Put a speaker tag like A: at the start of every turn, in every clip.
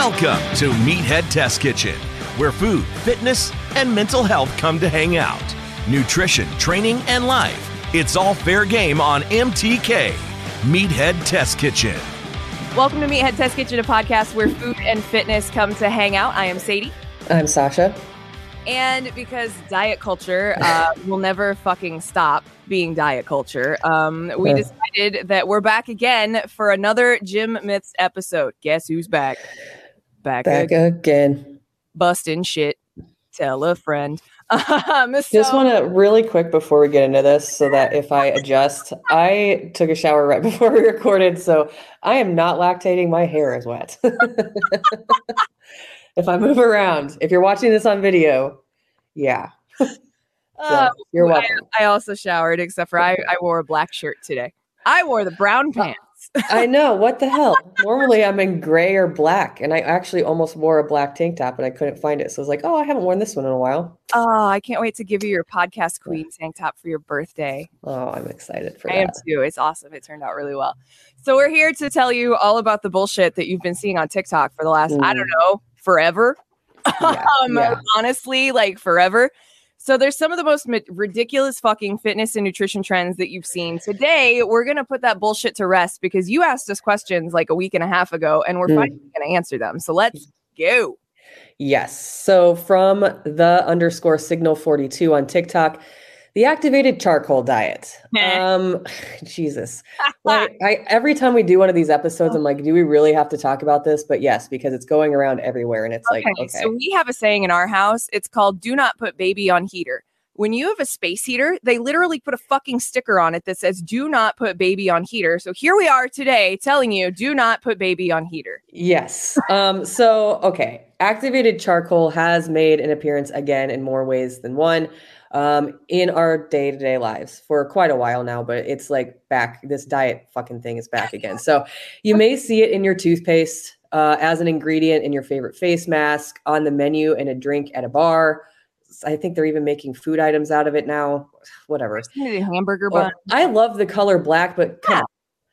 A: Welcome to Meathead Test Kitchen, where food, fitness, and mental health come to hang out. Nutrition, training, and life. It's all fair game on MTK. Meathead Test Kitchen.
B: Welcome to Meathead Test Kitchen, a podcast where food and fitness come to hang out. I am Sadie.
C: I'm Sausha.
B: And because diet culture uh, will never fucking stop being diet culture, um, we decided that we're back again for another Gym Myths episode. Guess who's back? Back,
C: Back
B: again.
C: again.
B: Busting shit. Tell a friend. Um,
C: Just want to really quick before we get into this, so that if I adjust, I took a shower right before we recorded, so I am not lactating. My hair is wet. if I move around, if you're watching this on video, yeah, so
B: Uh,
C: you're
B: I- I also showered, except for I, I wore a black shirt today. I wore the brown pants.
C: I know what the hell. Normally I'm in gray or black, and I actually almost wore a black tank top, and I couldn't find it, so I was like, oh, I haven't worn this one in a while.
B: Oh, I can't wait to give you your podcast queen tank top for your birthday.
C: Oh, I'm excited for that.
B: I am too. It's awesome. It turned out really well. So we're here to tell you all about the bullshit that you've been seeing on TikTok for the last, I don't know, forever.
C: Yeah,
B: um,
C: yeah.
B: honestly, like forever. So there's some of the most mi- ridiculous fucking fitness and nutrition trends that you've seen. Today, we're gonna put that bullshit to rest because you asked us questions like a week and a half ago, and we're
C: Mm.
B: finally gonna answer them. So let's go.
C: Yes. So from the underscore signal 42 on TikTok, the activated charcoal diet. um Jesus. Like I every time we do one of these episodes, I'm like, do we really have to talk about this? But yes, because it's going around everywhere and it's like,
B: Okay,
C: okay.
B: so we have a saying in our house. It's called "Do not put baby on heater." When you have a space heater, they literally put a fucking sticker on it that says "Do not put baby on heater." So here we are today, telling you, "Do not put baby on heater."
C: Yes. Um, so, okay. Activated charcoal has made an appearance again in more ways than one um, in our day to day lives for quite a while now, but it's like back. This diet fucking thing is back again. So, you may see it in your toothpaste uh, as an ingredient in your favorite face mask, on the menu in a drink at a bar. I think they're even making food items out of it now. Whatever.
B: Hamburger bun.
C: I love the color black, but
B: Yeah,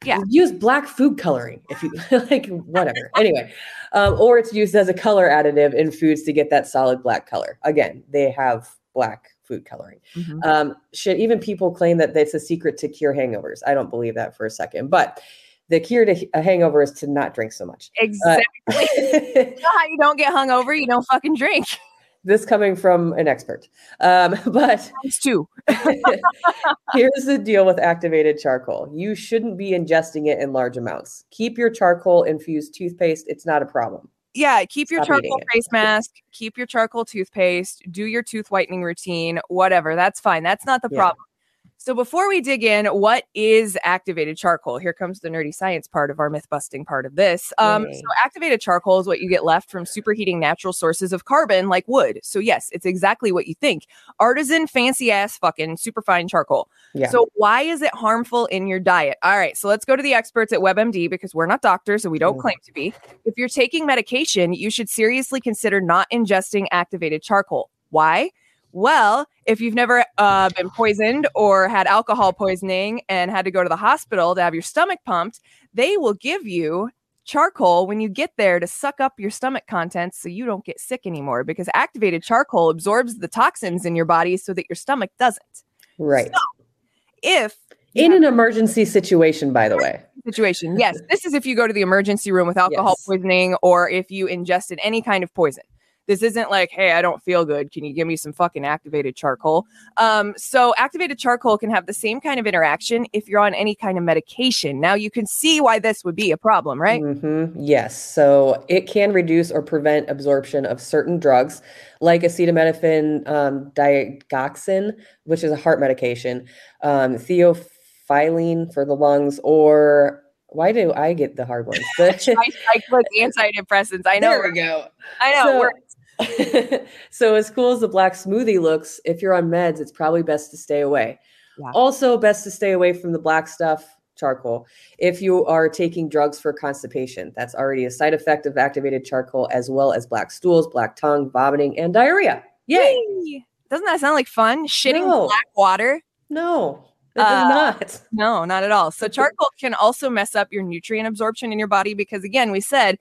B: yeah.
C: Use black food coloring if you like, whatever. Anyway, um, or it's used as a color additive in foods to get that solid black color. Again, they have black food coloring.
B: Mhm.
C: Um, shit, even people claim that it's a secret to cure hangovers. I don't believe that for a second, but the cure to a hangover is to not drink so much.
B: Exactly. you know how you don't get hungover? You don't fucking drink.
C: this coming from an expert. Um, but
B: It's two.
C: Here's the deal with activated charcoal. You shouldn't be ingesting it in large amounts. Keep your charcoal infused toothpaste. It's not a problem.
B: Yeah, keep your
C: Stop
B: charcoal face mask, keep your charcoal toothpaste, do your tooth whitening routine, whatever. That's fine. That's not the
C: Yeah.
B: problem. So before we dig in, what is activated charcoal? Here comes the nerdy science part of our myth busting part of this. Um, so activated charcoal is what you get left from superheating natural sources of carbon like wood. So yes, it's exactly what you think. Artisan fancy ass fucking superfine charcoal.
C: Yeah.
B: So why is it harmful in your diet? All right, so let's go to the experts at WebMD because we're not doctors and we don't
C: Mm.
B: claim to be. If you're taking medication, you should seriously consider not ingesting activated charcoal. Why? Well, if you've never uh, been poisoned or had alcohol poisoning and had to go to the hospital to have your stomach pumped, they will give you charcoal when you get there to suck up your stomach contents so you don't get sick anymore because activated charcoal absorbs the toxins in your body so that your stomach doesn't.
C: right.
B: If
C: In an emergency situation, by the way.
B: situation. Yes, this is if you go to the emergency room with alcohol
C: Yes.
B: poisoning or if you ingested any kind of poison. This isn't like, hey, I don't feel good. Can you give me some fucking activated charcoal? Um, so activated charcoal can have the same kind of interaction if you're on any kind of medication. Now you can see why this would be a problem, right?
C: Mhm, Yes. So it can reduce or prevent absorption of certain drugs like acetaminophen, um, digoxin, which is a heart medication, um, theophylline for the lungs, or why do I get the hard ones? The-
B: I, I click antidepressants. I know.
C: There we go.
B: I know.
C: So- so as cool as the black smoothie looks, if you're on meds, it's probably best to stay away.
B: Yeah.
C: Also, best to stay away from the black stuff, charcoal. If you are taking drugs for constipation, that's already a side effect of activated charcoal, as well as black stools, black tongue, vomiting, and diarrhea. Yay!
B: Yay! Doesn't that sound like fun? Shitting
C: No.
B: black water?
C: No, it does
B: Uh,
C: not.
B: No, not at all. So charcoal can also mess up your nutrient absorption in your body because again, we said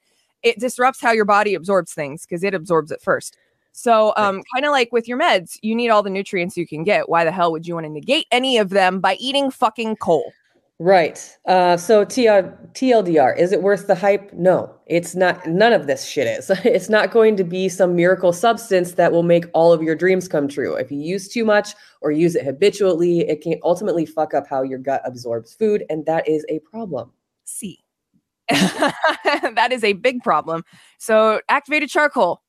B: it disrupts how your body absorbs things because it absorbs it first. So um kind of like with your meds, you need all the nutrients you can get. Why the hell would you want to negate any of them by eating fucking coal?
C: Right. Uh, so TL, TLDR, is it worth the hype? No, it's not. None of this shit is. It's not going to be some miracle substance that will make all of your dreams come true. If you use too much or use it habitually, it can ultimately fuck up how your gut absorbs food, and that is a problem.
B: C. that is a big problem. So activated charcoal,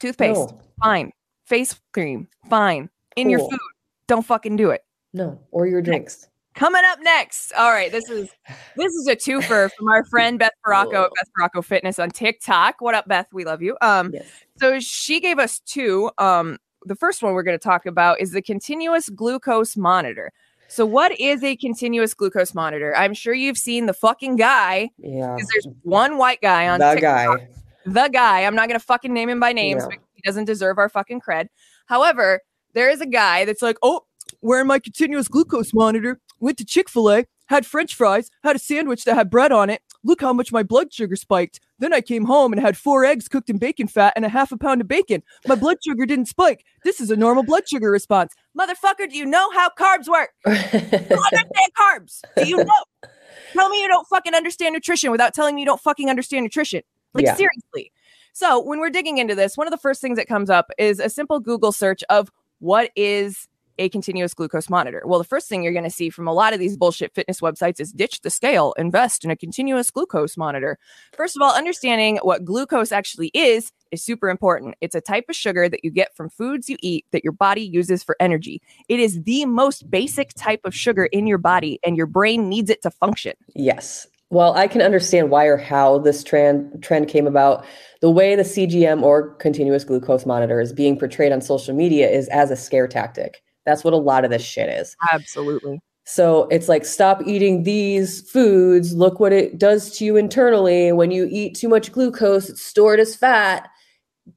B: toothpaste,
C: No,
B: fine. Face cream, fine. In your food, don't fucking do it.
C: no, or your drinks.
B: Coming up next. All right, this is this is a twofer from our friend Beth Baracco at Beth Baracco Fitness on TikTok. What up, Beth? We love you. Um,
C: Yes.
B: so she gave us two. Um, the first one we're going to talk about is the continuous glucose monitor. So, what is a continuous glucose monitor? I'm sure you've seen the fucking guy
C: Yeah.
B: because there's one white guy on
C: The
B: TikTok
C: guy.
B: the guy. I'm not going to fucking name him by names
C: No.
B: because he doesn't deserve our fucking cred. However, there is a guy that's like, oh, wearing my continuous glucose monitor, went to Chick fil A, had french fries, had a sandwich that had bread on it. Look how much my blood sugar spiked. Then I came home and had four eggs cooked in bacon fat and a half a pound of bacon. My blood sugar didn't spike. This is a normal blood sugar response. Motherfucker, do you know how carbs work? You understand carbs? Do you know? Tell me you don't fucking understand nutrition without telling me you don't fucking understand nutrition. Like
C: Yeah.
B: seriously. So when we're digging into this, one of the first things that comes up is a simple Google search of what is a continuous glucose monitor. Well, the first thing you're going to see from a lot of these bullshit fitness websites is ditch the scale, invest in a continuous glucose monitor. First of all, understanding what glucose actually is is super important. It's a type of sugar that you get from foods you eat that your body uses for energy. It is the most basic type of sugar in your body, and your brain needs it to function.
C: Yes. Well, I can understand why or how this trend trend came about. The way the CGM or continuous glucose monitor is being portrayed on social media is as a scare tactic. That's what a lot of this shit is.
B: Absolutely.
C: So it's like stop eating these foods. Look what it does to you internally. When you eat too much glucose, it's stored as fat.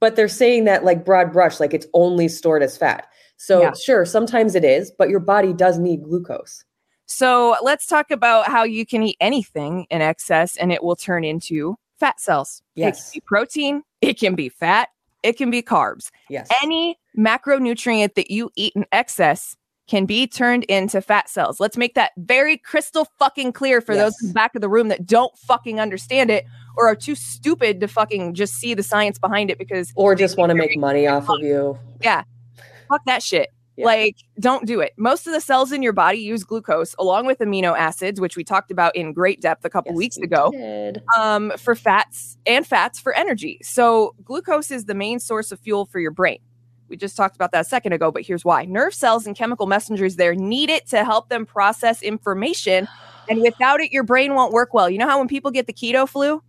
C: But they're saying that like broad brush, like it's only stored as fat. So
B: Yeah.
C: sure, sometimes it is, but your body does need glucose.
B: So let's talk about how you can eat anything in excess and it will turn into fat cells. It
C: Yes.
B: can be protein, it can be fat, it can be carbs.
C: Yes.
B: Any macronutrient that you eat in excess can be turned into fat cells. Let's make that very crystal fucking clear for those in the back of the room that don't fucking understand it or are too stupid to fucking just see the science behind it because
C: or just want to make money off of you. Yeah.
B: Fuck that shit.
C: Yeah.
B: Like, don't do it. Most of the cells in your body use glucose along with amino acids, which we talked about in great depth a couple
C: Yes,
B: weeks
C: we
B: ago, um, for fats and fats for energy. So, glucose is the main source of fuel for your brain. We just talked about that a second ago, but here's why nerve cells and chemical messengers there need it to help them process information. And without it, your brain won't work well. You know how when people get the keto flu?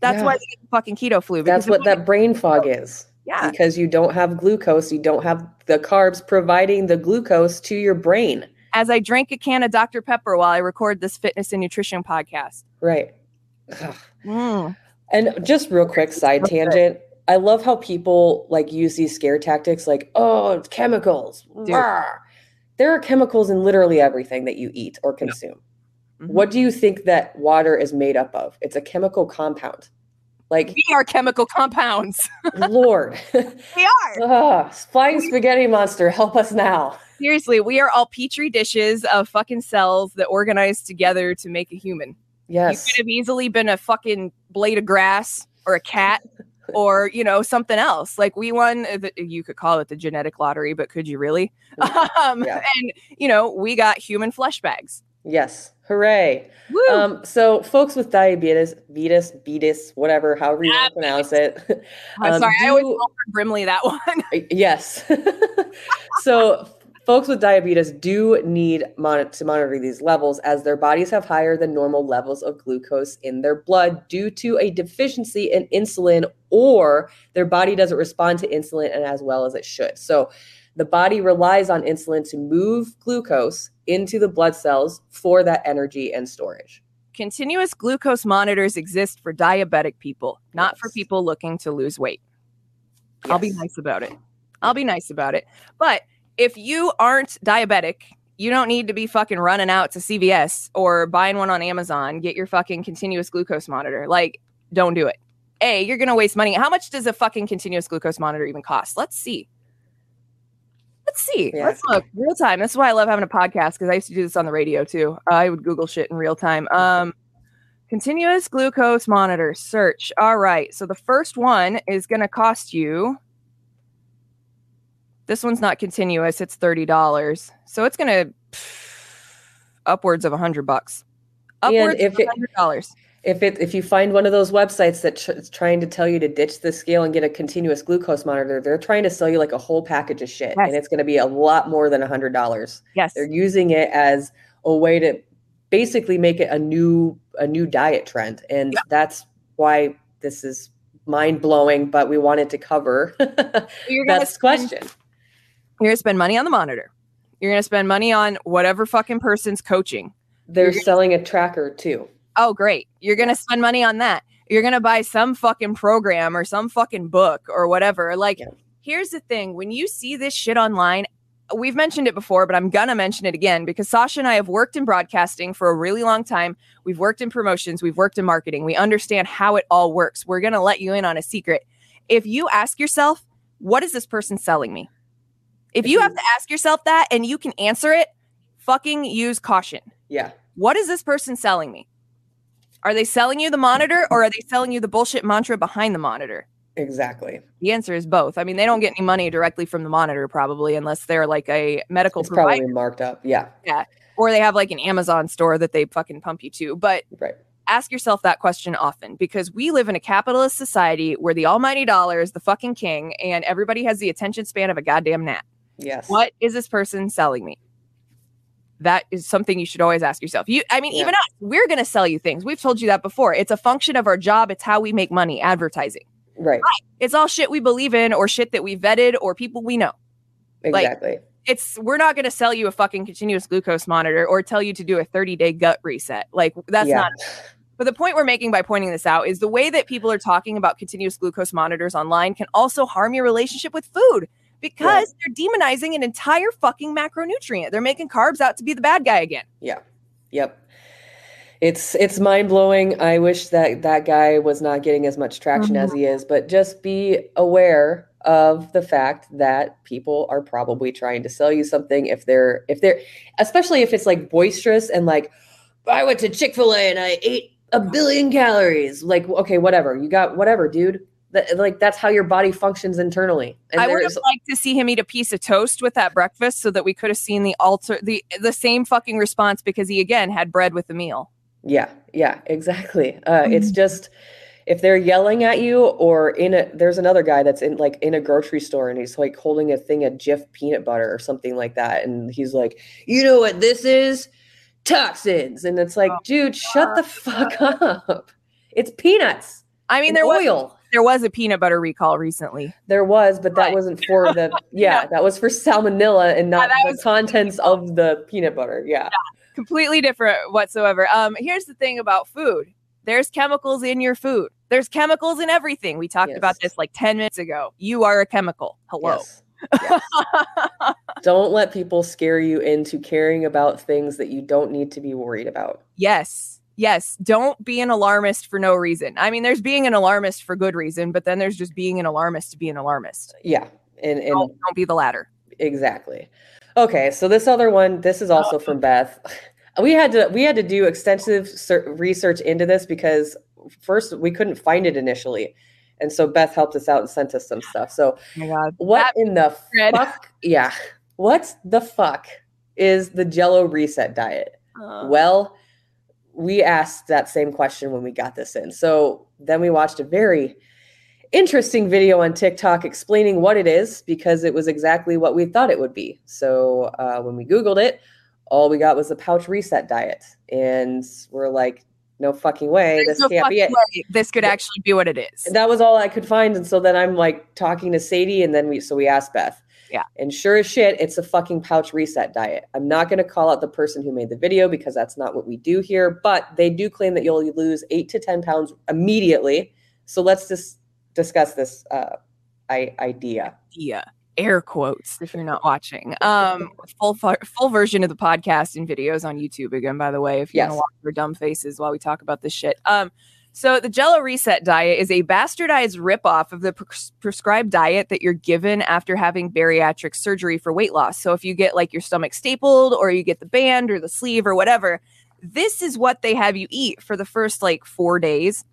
B: That's
C: Yeah.
B: why they get the fucking keto flu.
C: That's what that brain fog is.
B: Yeah.
C: Because you don't have glucose, you don't have the carbs providing the glucose to your brain.
B: As I drank a can of Dr. Pepper while I record this fitness and nutrition podcast.
C: Right.
B: Mm.
C: And just real quick side
B: Okay.
C: tangent. I love how people like use these scare tactics like, oh, it's chemicals. There are chemicals in literally everything that you eat or consume.
B: Mhm.
C: What do you think that water is made up of? It's a chemical compound. Like,
B: We are chemical compounds.
C: Lord.
B: We are.
C: Ugh, flying spaghetti monster, help us now.
B: Seriously, we are all petri dishes of fucking cells that organize together to make a human.
C: Yes.
B: You could have easily been a fucking blade of grass or a cat or you know something else. Like we won, uh, the, you could call it the genetic lottery, but could you really? um,
C: Yeah.
B: And you know we got human flesh bags.
C: Yes. Hooray. Um, so folks with diabetes, beatus, beatus, whatever, however you want to pronounce it.
B: I'm
C: um,
B: sorry, I always
C: do-
B: Wilford Brimley that one.
C: yes. so folks with diabetes do need mon- to monitor these levels as their bodies have higher than normal levels of glucose in their blood due to a deficiency in insulin or their body doesn't respond to insulin and as well as it should. So the body relies on insulin to move glucose into the blood cells for that energy and storage.
B: Continuous glucose monitors exist for diabetic people, not for people looking to lose weight. I'll be nice about it. I'll be nice about it. But if you aren't diabetic, you don't need to be fucking running out to CVS or buying one on Amazon. Get your fucking continuous glucose monitor. Like, don't do it. A, you're going to waste money. How much does a fucking continuous glucose monitor even cost? Let's see. Let's see.
C: Yeah.
B: Let's look real time. That's why I love having a podcast because I used to do this on the radio too. I would Google shit in real time. Um, continuous glucose monitor search. All right. So the first one is going to cost you. This one's not continuous. It's thirty dollars. So it's going to upwards of a hundred bucks.
C: And
B: Upwards
C: if
B: of a hundred dollars.
C: If it if you find one of those websites that's tr- trying to tell you to ditch the scale and get a continuous glucose monitor, they're trying to sell you like a whole package of shit,
B: Yes.
C: and it's going to be a lot more than a hundred dollars.
B: Yes.
C: They're using it as a way to basically make it a new a new diet trend, and
B: Yeah.
C: that's why this is mind blowing. But we wanted to cover
B: You're gonna
C: that
B: spend-
C: question.
B: You're gonna spend money on the monitor. You're gonna spend money on whatever fucking person's coaching.
C: They're selling a tracker too.
B: Oh, great. You're going to spend money on that. You're going to buy some fucking program or some fucking book or whatever. Like, here's the thing when you see this shit online, we've mentioned it before, but I'm going to mention it again because Sausha and I have worked in broadcasting for a really long time. We've worked in promotions, we've worked in marketing. We understand how it all works. We're going to let you in on a secret. If you ask yourself, what is this person selling me? If you have to ask yourself that and you can answer it, fucking use caution
C: Yeah,
B: what is this person selling me? Are they selling you the monitor or are they selling you the bullshit mantra behind the monitor?
C: exactly.
B: The answer is both. I mean, they don't get any money directly from the monitor, probably, unless they're like a medical
C: It's
B: provider
C: probably marked up. Yeah, Yeah.
B: or they have like an Amazon store that they fucking pump you to. But
C: right.
B: ask yourself that question often because we live in a capitalist society where the almighty dollar is the fucking king and everybody has the attention span of a goddamn gnat.
C: Yes.
B: What is this person selling me? That is something you should always ask yourself. You, I mean,
C: Yeah.
B: even us, we're going to sell you things. We've told you that before. It's a function of our job. It's how we make money. Advertising.
C: Right.
B: It's all shit we believe in, or shit that we vetted, or people we know. like-
C: Exactly.
B: It's we're not going to sell you a fucking continuous glucose monitor or tell you to do a 30 day gut reset. Like that's
C: yeah.
B: not. But the point we're making by pointing this out is the way that people are talking about continuous glucose monitors online can also harm your relationship with food because they're demonizing an entire fucking macronutrient. They're making carbs out to be the bad guy again.
C: Yeah. Yep. It's it's mind blowing. I wish that that guy was not getting as much traction as mm-hmm. he is, but just be aware of the fact that people are probably trying to sell you something if they're if they're especially if it's like boisterous and like I went to Chick-fil-A and I ate a billion calories. Like okay, whatever. You got whatever, dude. That, like that's how your body functions internally. And
B: I would have liked to see him eat a piece of toast with that breakfast so that we could have seen the alter the the same fucking response because he again had bread with the meal.
C: Yeah, yeah, exactly. Uh,
B: Mm-hmm.
C: It's just if they're yelling at you, or in a there's another guy that's in like in a grocery store and he's like holding a thing of Jif peanut butter or something like that, and he's like, "You know what this is? Toxins." And it's like,
B: Oh,
C: dude, shut the fuck up. It's peanuts.
B: I mean, there was
C: oil.
B: There was a peanut butter recall recently.
C: There was, but that
B: Right.
C: wasn't for the yeah, that was for salmonella and not
B: that
C: the contents of the peanut butter. Yeah.
B: completely different whatsoever. Um, here's the thing about food. There's chemicals in your food. There's chemicals in everything. We talked about this like 10 minutes ago. You are a chemical. Hello.
C: Yes. Yes. don't let people scare you into caring about things that you don't need to be worried about.
B: yes. Yes. Don't be an alarmist for no reason. I mean, there's being an alarmist for good reason, but then there's just being an alarmist to be an alarmist.
C: Yeah. And and
B: Don't, don't be the latter.
C: exactly. Okay, so this other one, this is also from Beth. We had to we had to do extensive research into this because first we couldn't find it initially. And so Beth helped us out and sent us some stuff. So
B: Oh
C: what in the
B: bread.
C: fuck? Yeah. What the fuck is the Jello reset diet?
B: Uh,
C: Well, we asked that same question when we got this in. So then we watched a very interesting video on TikTok explaining what it is because it was exactly what we thought it would be. So uh, when we Googled it, all we got was the pouch reset diet. And we're like, no fucking way.
B: there's
C: This
B: no
C: can't be it.
B: way This could actually be what it is.
C: And that was all I could find. And so then I'm like talking to Sadie, and then we so we asked Beth.
B: Yeah.
C: And sure as shit, it's a fucking pouch reset diet. I'm not going to call out the person who made the video because that's not what we do here, but they do claim that you'll lose eight to 10 pounds immediately. So let's just discuss this uh, I- idea.
B: idea air quotes if you're not watching um full full version of the podcast and videos on youtube again by the way if you
C: Yes.
B: want to watch our dumb faces while we talk about this shit um so the jello reset diet is a bastardized ripoff of the pres- prescribed diet that you're given after having bariatric surgery for weight loss so if you get like your stomach stapled or you get the band or the sleeve or whatever this is what they have you eat for the first like four days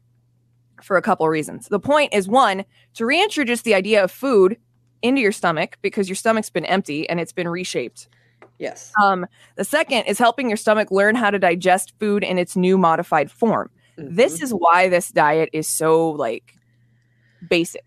B: for a couple reasons the point is one to reintroduce the idea of food into your stomach because your stomach's been empty and it's been reshaped.
C: Yes.
B: Um, the second is helping your stomach learn how to digest food in its new modified form. This
C: Mhm.
B: is why this diet is so like basic.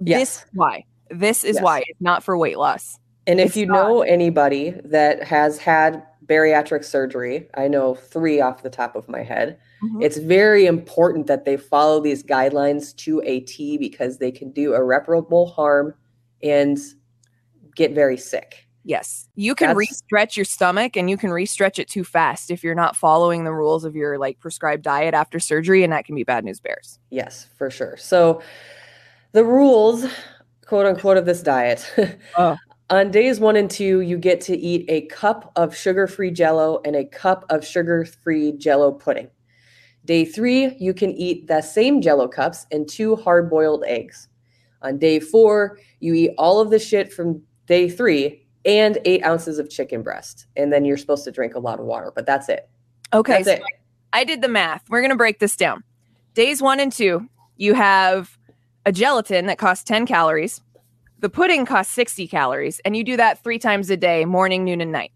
B: This
C: Yes.
B: is why. This is
C: Yes.
B: why it's not for weight loss.
C: And if you
B: not.
C: know anybody that has had bariatric surgery, I know three off the top of my head.
B: Mhm.
C: It's very important that they follow these guidelines to a T because they can do irreparable harm and get very sick.
B: Yes. You can
C: That's-
B: re-stretch your stomach and you can re-stretch it too fast if you're not following the rules of your like prescribed diet after surgery and that can be bad news bears.
C: Yes, for sure. So the rules, quote unquote, of this diet.
B: Oh.
C: On days one and two, you get to eat a cup of sugar free jello and a cup of sugar free jello pudding. Day three, you can eat the same jello cups and two hard boiled eggs. On day four, you eat all of the shit from day three and eight ounces of chicken breast. And then you're supposed to drink a lot of water, but that's it.
B: Okay.
C: That's
B: so
C: it.
B: I did the math. We're going to break this down. Days one and two, you have a gelatin that costs 10 calories. The pudding costs 60 calories. And you do that three times a day, morning, noon, and night.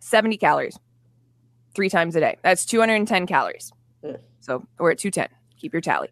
B: 70 calories, three times a day. That's 210 calories.
C: Mm.
B: So we're at 210. Keep your tally.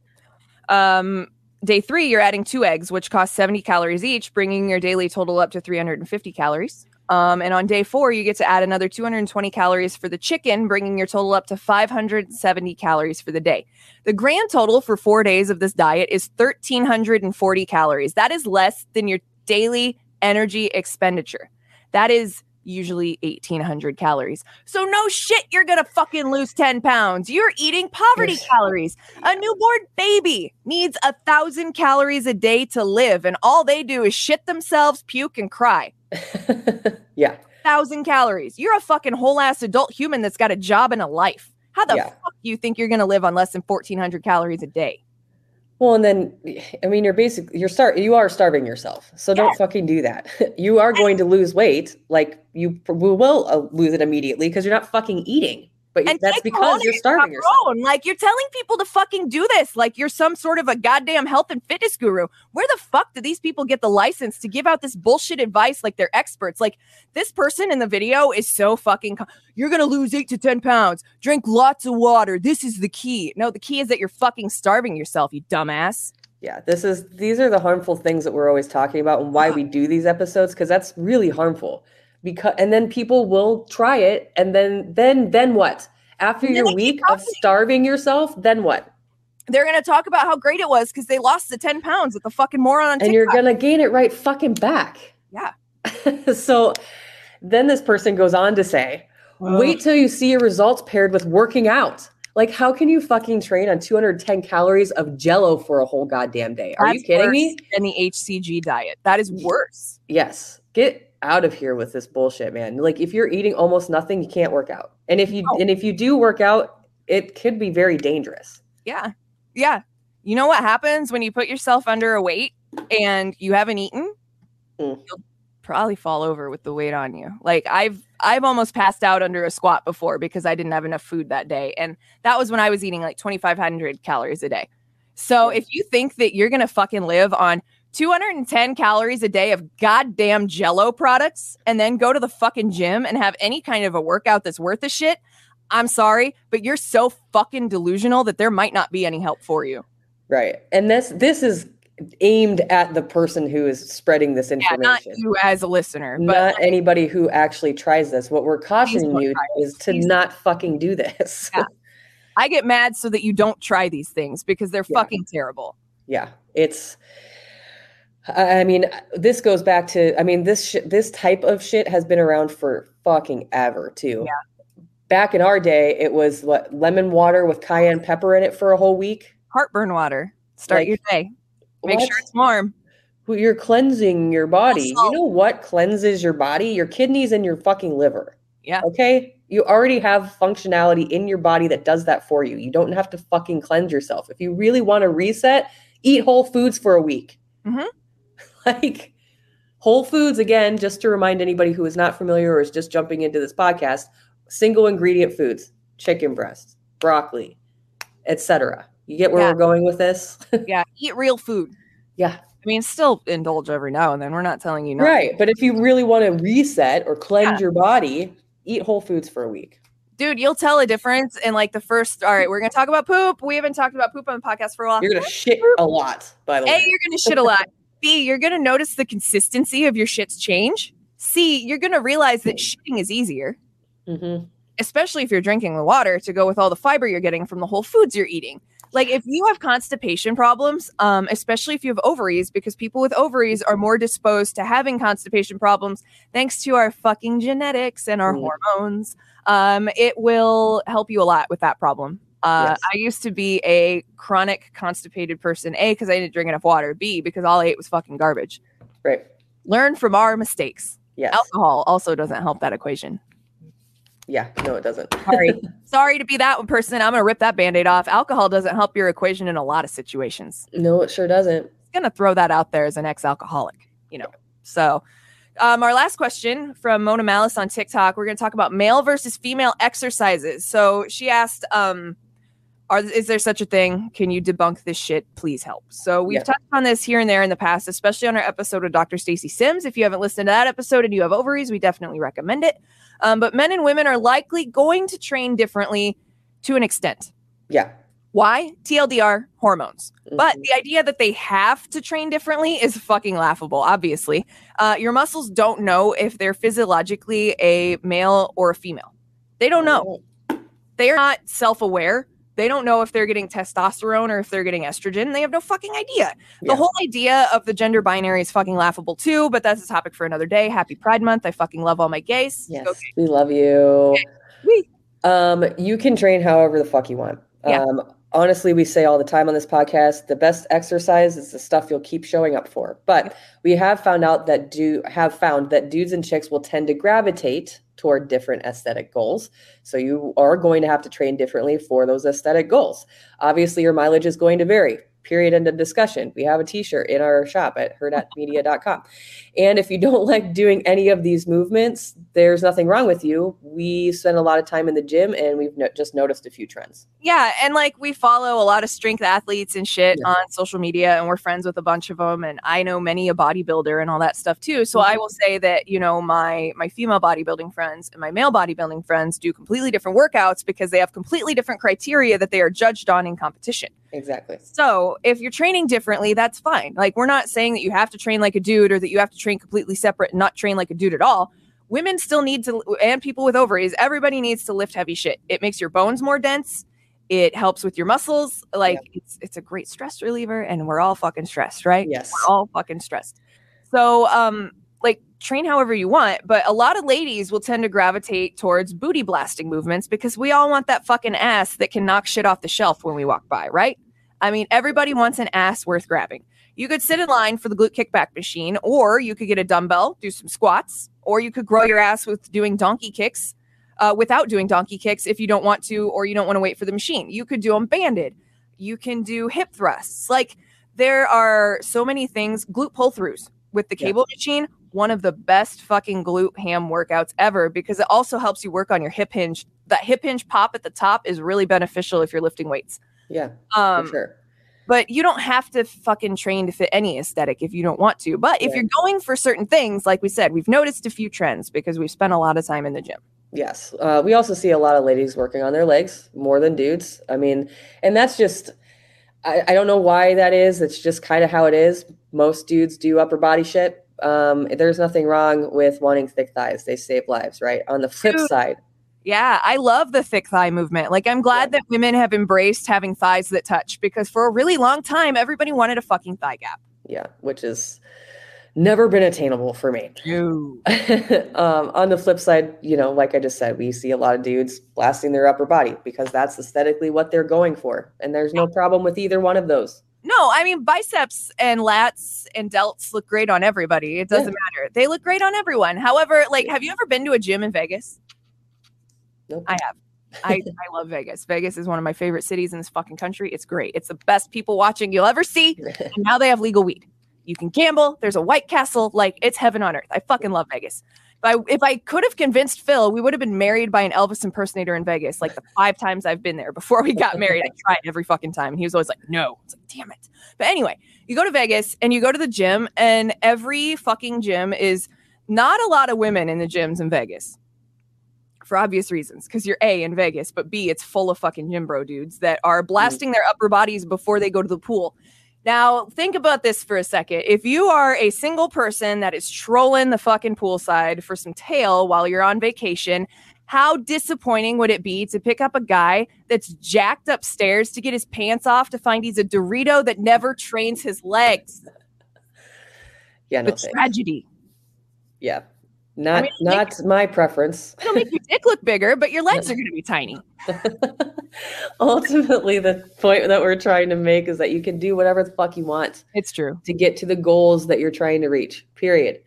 B: Um, day three, you're adding two eggs, which cost 70 calories each, bringing your daily total up to 350 calories. Um, and on day four, you get to add another 220 calories for the chicken, bringing your total up to 570 calories for the day. The grand total for four days of this diet is 1,340 calories. That is less than your daily energy expenditure. That is usually 1,800 calories. So, no shit, you're gonna fucking lose 10 pounds. You're eating poverty
C: Yes.
B: calories. A newborn baby needs a thousand calories a day to live, and all they do is shit themselves, puke, and cry
C: yeah.
B: thousand calories. You're a fucking whole ass adult human that's got a job and a life. How the
C: Yeah.
B: fuck do you think you're gonna live on less than fourteen hundred calories a day?
C: Well, and then I mean, you're basically you're start you are starving yourself. So don't fucking do that. you are going to lose weight, like you will uh, lose it immediately because you're not fucking eating. But
B: And
C: that's because you're starving
B: your
C: yourself.
B: Like you're telling people to fucking do this. Like you're some sort of a goddamn health and fitness guru. Where the fuck do these people get the license to give out this bullshit advice like they're experts? Like this person in the video is so fucking. co- You're gonna lose eight to ten pounds. Drink lots of water. This is the key. No, the key is that you're fucking starving yourself. You dumbass.
C: Yeah, this is these are the harmful things that we're always talking about and why we do these episodes because that's really harmful. Because and then people will try it and then then then what? After
B: And
C: your week of starving yourself, then what?
B: They're gonna talk about how great it was because they lost the ten pounds with the fucking moron on
C: and
B: TikTok.
C: you're gonna gain it right fucking back.
B: Yeah.
C: so then this person goes on to say, wait till you see your results paired with working out. Like, how can you fucking train on 210 calories of jello for a whole goddamn day? Are you kidding me?
B: and the HCG diet. That is worse.
C: Yes. Get out of here with this bullshit, man. Like if you're eating almost nothing, you can't work out. And if you
B: No.
C: and if you do work out, it could be very dangerous.
B: Yeah. Yeah. You know what happens when you put yourself under a weight and you haven't eaten?
C: Mm.
B: You'll probably fall over with the weight on you. Like I've I've almost passed out under a squat before because I didn't have enough food that day. And that was when I was eating like 2500 calories a day. So if you think that you're going to fucking live on 210 calories a day of goddamn jello products and then go to the fucking gym and have any kind of a workout that's worth a shit, I'm sorry, but you're so fucking delusional that there might not be any help for you.
C: Right. And this this is aimed at the person who is spreading this
B: Yeah,
C: information.
B: not you as a listener, but
C: not anybody who actually tries this. What we're cautioning you is to
B: Please
C: not fucking do this.
B: Yeah. I get mad so that you don't try these things because they're
C: Yeah.
B: fucking terrible.
C: yeah it's i mean this goes back to i mean this sh- this type of shit has been around for fucking ever too
B: Yeah.
C: back in our day it was what lemon water with cayenne pepper in it for a whole week
B: Heartburn water. Start
C: Like,
B: your day. Make
C: What?
B: sure it's warm.
C: You're cleansing your body you know what cleanses your body your kidneys and your fucking liver
B: Yeah.
C: okay you already have functionality in your body that does that for you you don't have to fucking cleanse yourself if you really want to reset eat whole foods for a week
B: Mhm.
C: Like whole foods again just to remind anybody who is not familiar or is just jumping into this podcast single ingredient foods chicken breast broccoli etc you get where
B: Yeah.
C: we're going with this
B: Yeah. Eat real food.
C: yeah
B: I mean, still indulge every now and then. We're not telling you not.
C: right but if you really want to reset or cleanse your body eat whole foods for a week
B: Dude, you'll tell a difference in like the first. All right, we're to talk about poop. We haven't talked about poop on the podcast for a while.
C: you're gonna shit a lot by the
B: A,
C: way
B: you're going to shit a lot. B, you're going to notice the consistency of your shits change. C, you're going to realize that shitting is easier,
C: Mhm.
B: especially if you're drinking the water to go with all the fiber you're getting from the whole foods you're eating. Like if you have constipation problems, um, especially if you have ovaries, because people with ovaries are more disposed to having constipation problems thanks to our fucking genetics and our
C: Mm.
B: hormones. Um, it will help you a lot with that problem. Uh,
C: Yes.
B: I used to be a chronic constipated person. A, because I didn't drink enough water. B, because all I ate was fucking garbage.
C: right
B: Learn from our mistakes.
C: yes
B: Alcohol also doesn't help that equation.
C: yeah no it doesn't
B: Sorry. Sorry to be that one person. I'm going to rip that band aid off. Alcohol doesn't help your equation in a lot of situations.
C: no it sure doesn't
B: going to throw that out there as an ex-alcoholic, you know. So, um, our last question from Mona Malice on TikTok. We're going to talk about male versus female exercises. So she asked, um, "Are is there such a thing? Can you debunk this shit? Please help." So we've
C: Yeah.
B: touched on this here and there in the past, especially on our episode with Dr. Stacy Sims. If you haven't listened to that episode and you have ovaries, we definitely recommend it. Um, but men and women are likely going to train differently to an extent.
C: yeah
B: Why? TLDR hormones. But
C: Mhm.
B: the idea that they have to train differently is fucking laughable, obviously. Uh, your muscles don't know if they're physiologically a male or a female. They don't know. They are not self aware. They don't know if they're getting testosterone or if they're getting estrogen. They have no fucking idea. The whole idea of the gender binary is fucking laughable too, but that's a topic for another day. Happy Pride Month. I fucking love all my gays.
C: Yes,
B: Go
C: we love you.
B: Whee.
C: Um, you can train however the fuck you want.
B: Yeah.
C: Um, honestly, we say all the time on this podcast, the best exercise is the stuff you'll keep showing up for. But we have found out that do have found that dudes and chicks will tend to gravitate toward different aesthetic goals. So you are going to have to train differently for those aesthetic goals. Obviously, your mileage is going to vary. Period. End of discussion. We have a t-shirt in our shop at hurrdatmedia.com. And if you don't like doing any of these movements, there's nothing wrong with you. We spend a lot of time in the gym and we've no- just noticed a few trends.
B: Yeah, and like we follow a lot of strength athletes and shit
C: Yeah.
B: on social media, and we're friends with a bunch of them. And I know many a bodybuilder and all that stuff too. So
C: Mm-hmm.
B: I will say that you know my my female bodybuilding friends and my male bodybuilding friends do completely different workouts because they have completely different criteria that they are judged on in competition.
C: Exactly.
B: So if you're training differently, that's fine. Like we're not saying that you have to train like a dude or that you have to train completely separate and not train like a dude at all. Women still need to, and people with ovaries, everybody needs to lift heavy shit. It makes your bones more dense. It helps with your muscles. Like it's it's a great stress reliever, and we're all fucking stressed, right?
C: Yes.
B: We're all fucking stressed. So um train however you want, but a lot of ladies will tend to gravitate towards booty blasting movements because we all want that fucking ass that can knock shit off the shelf when we walk by, right? I mean, everybody wants an ass worth grabbing. You could sit in line for the glute kickback machine, or you could get a dumbbell, do some squats, or you could grow your ass with doing donkey kicks uh, without doing donkey kicks if you don't want to, or you don't want to wait for the machine. You could do them banded. You can do hip thrusts. Like there are so many things. Glute pull throughs with the
C: Yeah.
B: cable machine, one of the best fucking glute ham workouts ever because it also helps you work on your hip hinge. That hip hinge pop at the top is really beneficial if you're lifting weights.
C: Yeah,
B: Um,
C: for sure.
B: but you don't have to fucking train to fit any aesthetic if you don't want to. But if
C: Right.
B: you're going for certain things, like we said, we've noticed a few trends because we've spent a lot of time in the gym.
C: Yes. Uh, we also see a lot of ladies working on their legs more than dudes. I mean, and that's just, I, I don't know why that is. It's just kind of how it is. Most dudes do upper body shit. Um, there's nothing wrong with wanting thick thighs. They save lives, right? On the flip
B: Dude.
C: side,
B: Yeah, I love the thick thigh movement. Like, I'm glad that women have embraced having thighs that touch because for a really long time, everybody wanted a fucking thigh gap.
C: yeah, which is never been attainable for me. um, on the flip side, you know, like I just said, we see a lot of dudes blasting their upper body because that's aesthetically what they're going for. And there's no problem with either one of those.
B: No, I mean biceps and lats and delts look great on everybody. It doesn't matter. They look great on everyone. However, like have you ever been to a gym in Vegas?
C: Nope.
B: I have. I, I love Vegas. Vegas is one of my favorite cities in this fucking country. It's great. It's the best people watching you'll ever see. And now they have legal weed. You can gamble. There's a White Castle. Like it's heaven on earth. I fucking love Vegas. If I, if I could have convinced Phil, we would have been married by an Elvis impersonator in Vegas. Like the five times I've been there before we got married, I tried every fucking time, and he was always like, "No." It's like, damn it. But anyway, you go to Vegas and you go to the gym, and every fucking gym is not a lot of women in the gyms in Vegas for obvious reasons. Because you're A in Vegas, but B, it's full of fucking gym bro dudes that are blasting their upper bodies before they go to the pool. Now, think about this for a second. If you are a single person that is trolling the fucking poolside for some tail while you're on vacation, how disappointing would it be to pick up a guy that's jacked upstairs to get his pants off to find he's a Dorito that never trains his legs?
C: Yeah, no thanks.
B: tragedy.
C: Yeah. Not
B: mean,
C: not my preference.
B: It'll make your dick look bigger, but your legs are going to be tiny.
C: Ultimately, the point that we're trying to make is that you can do whatever the fuck you want
B: It's true.
C: to get to the goals that you're trying to reach. Period.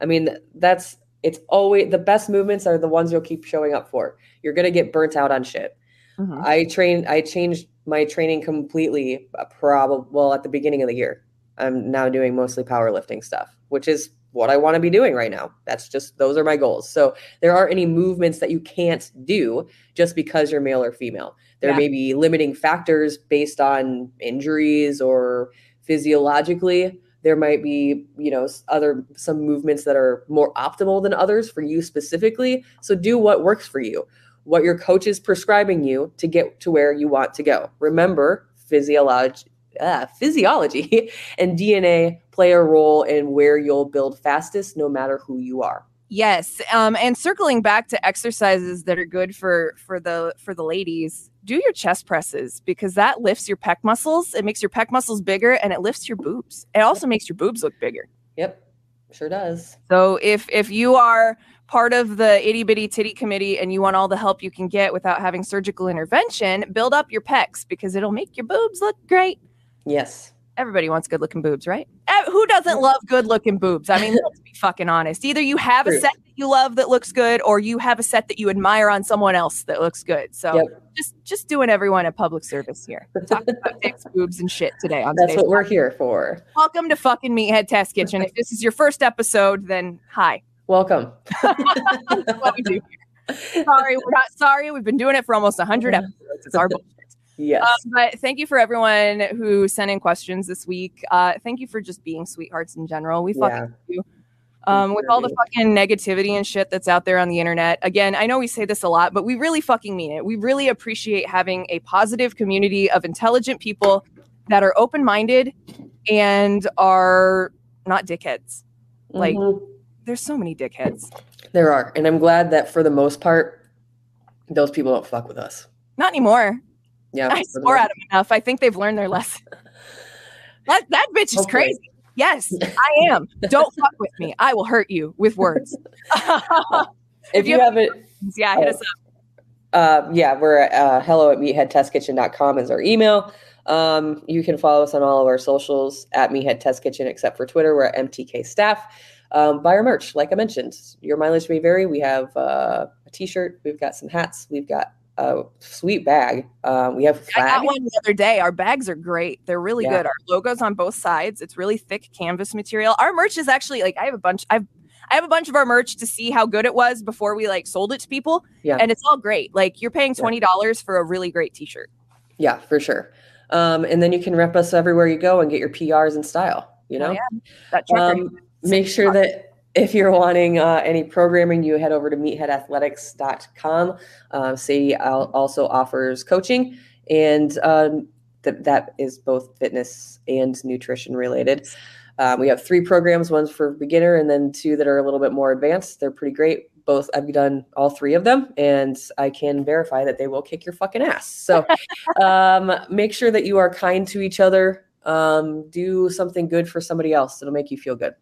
C: I mean, that's it's always the best movements are the ones you'll keep showing up for. You're gonna get burnt out on shit.
B: Mhm.
C: I train. I changed my training completely. Probably well at the beginning of the year. I'm now doing mostly powerlifting stuff, which is what I want to be doing right now. That's just those are my goals. So there aren't any movements that you can't do just because you're male or female. There
B: Yeah.
C: may be limiting factors based on injuries or physiologically. There might be, you know, other some movements that are more optimal than others for you specifically. So do what works for you what your coach is prescribing you to get to where you want to go. Remember, physiology, uh, physiology and DNA play a role in where you'll build fastest, no matter who you are.
B: Yes. Um, and circling back to exercises that are good for for the for the ladies, do your chest presses because that lifts your pec muscles. It makes your pec muscles bigger and it lifts your boobs. It also makes your boobs look bigger.
C: Yep, sure does.
B: So if if you are part of the itty bitty titty committee and you want all the help you can get without having surgical intervention, build up your pecs because it'll make your boobs look great.
C: Yes.
B: Everybody wants good looking boobs, right? Eh, Who doesn't love good looking boobs? I mean, let's be fucking honest. Either you have a set that you love that looks good, or you have a set that you admire on someone else that looks good. So
C: Yep.
B: just just doing everyone a public service here. Talking about dicks, boobs, and shit today on
C: That's what we're here for.
B: Welcome to fucking Meathead Test Kitchen. If this is your first episode, then hi.
C: Welcome.
B: We. Sorry, we're not sorry. We've been doing it for almost 100 episodes. It's our bullshit.
C: Yes.
B: Um, but thank you for everyone who sent in questions this week. Uh, thank you for just being sweethearts in general. We fucking
C: yeah.
B: you. Um, with all the fucking negativity and shit that's out there on the internet. Again, I know we say this a lot, but we really fucking mean it. We really appreciate having a positive community of intelligent people that are open minded and are not dickheads. like-
C: Mhm.
B: There's so many dickheads.
C: there are. And I'm glad that for the most part, those people don't fuck with us.
B: Not anymore.
C: Yeah.
B: I swore at them enough. I think they've learned their lesson. That that bitch is crazy. Yes, I am. Don't fuck with me. I will hurt you with words.
C: If
B: you
C: you
B: have-
C: haven't
B: yeah, hit us up.
C: uh, yeah, we're at uh, hello at meatheadtestkitchen.com is our email. Um, you can follow us on all of our socials at Meathead Test Kitchen, except for Twitter. We're at MTK Staff. Um, buy our merch, like I mentioned. Your mileage may vary. We have uh, a T-shirt. We've got some hats. We've got a sweet bag. Um, we have a
B: I got one the other day. Our bags are great. They're really
C: Yeah.
B: good. Our logos on both sides. It's really thick canvas material. Our merch is actually like I have a bunch. I've I have a bunch of our merch to see how good it was before we like sold it to people.
C: Yeah.
B: And it's all great. Like you're paying twenty dollars for a really great t-shirt.
C: Yeah, for sure. Um, and then you can rep us everywhere you go and get your PRs in style. You know,
B: Oh, yeah. That
C: um, make sure that if you're wanting uh, any programming, you head over to meatheadathletics.com. Uh, Sadie also offers coaching, and um, th- that is both fitness and nutrition related. Um, we have three programs one's for beginner, and then two that are a little bit more advanced. They're pretty great. Both I've done all three of them, and I can verify that they will kick your fucking ass. So um, make sure that you are kind to each other. Um, do something good for somebody else. It'll make you feel good.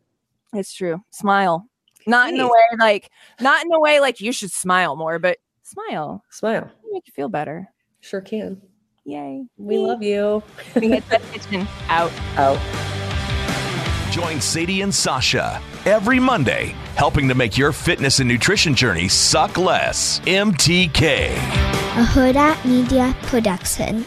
B: It's true. Smile. Not in a way like not in a way like you should smile more, but smile.
C: Smile.
B: It'll make you feel better.
C: Sure can.
B: Yay.
C: We love you.
B: We hit that kitchen out.
C: Out.
A: Join Sadie and Sausha every Monday, helping to make your fitness and nutrition journey suck less. MTK.
D: a Hurrdat Media Production.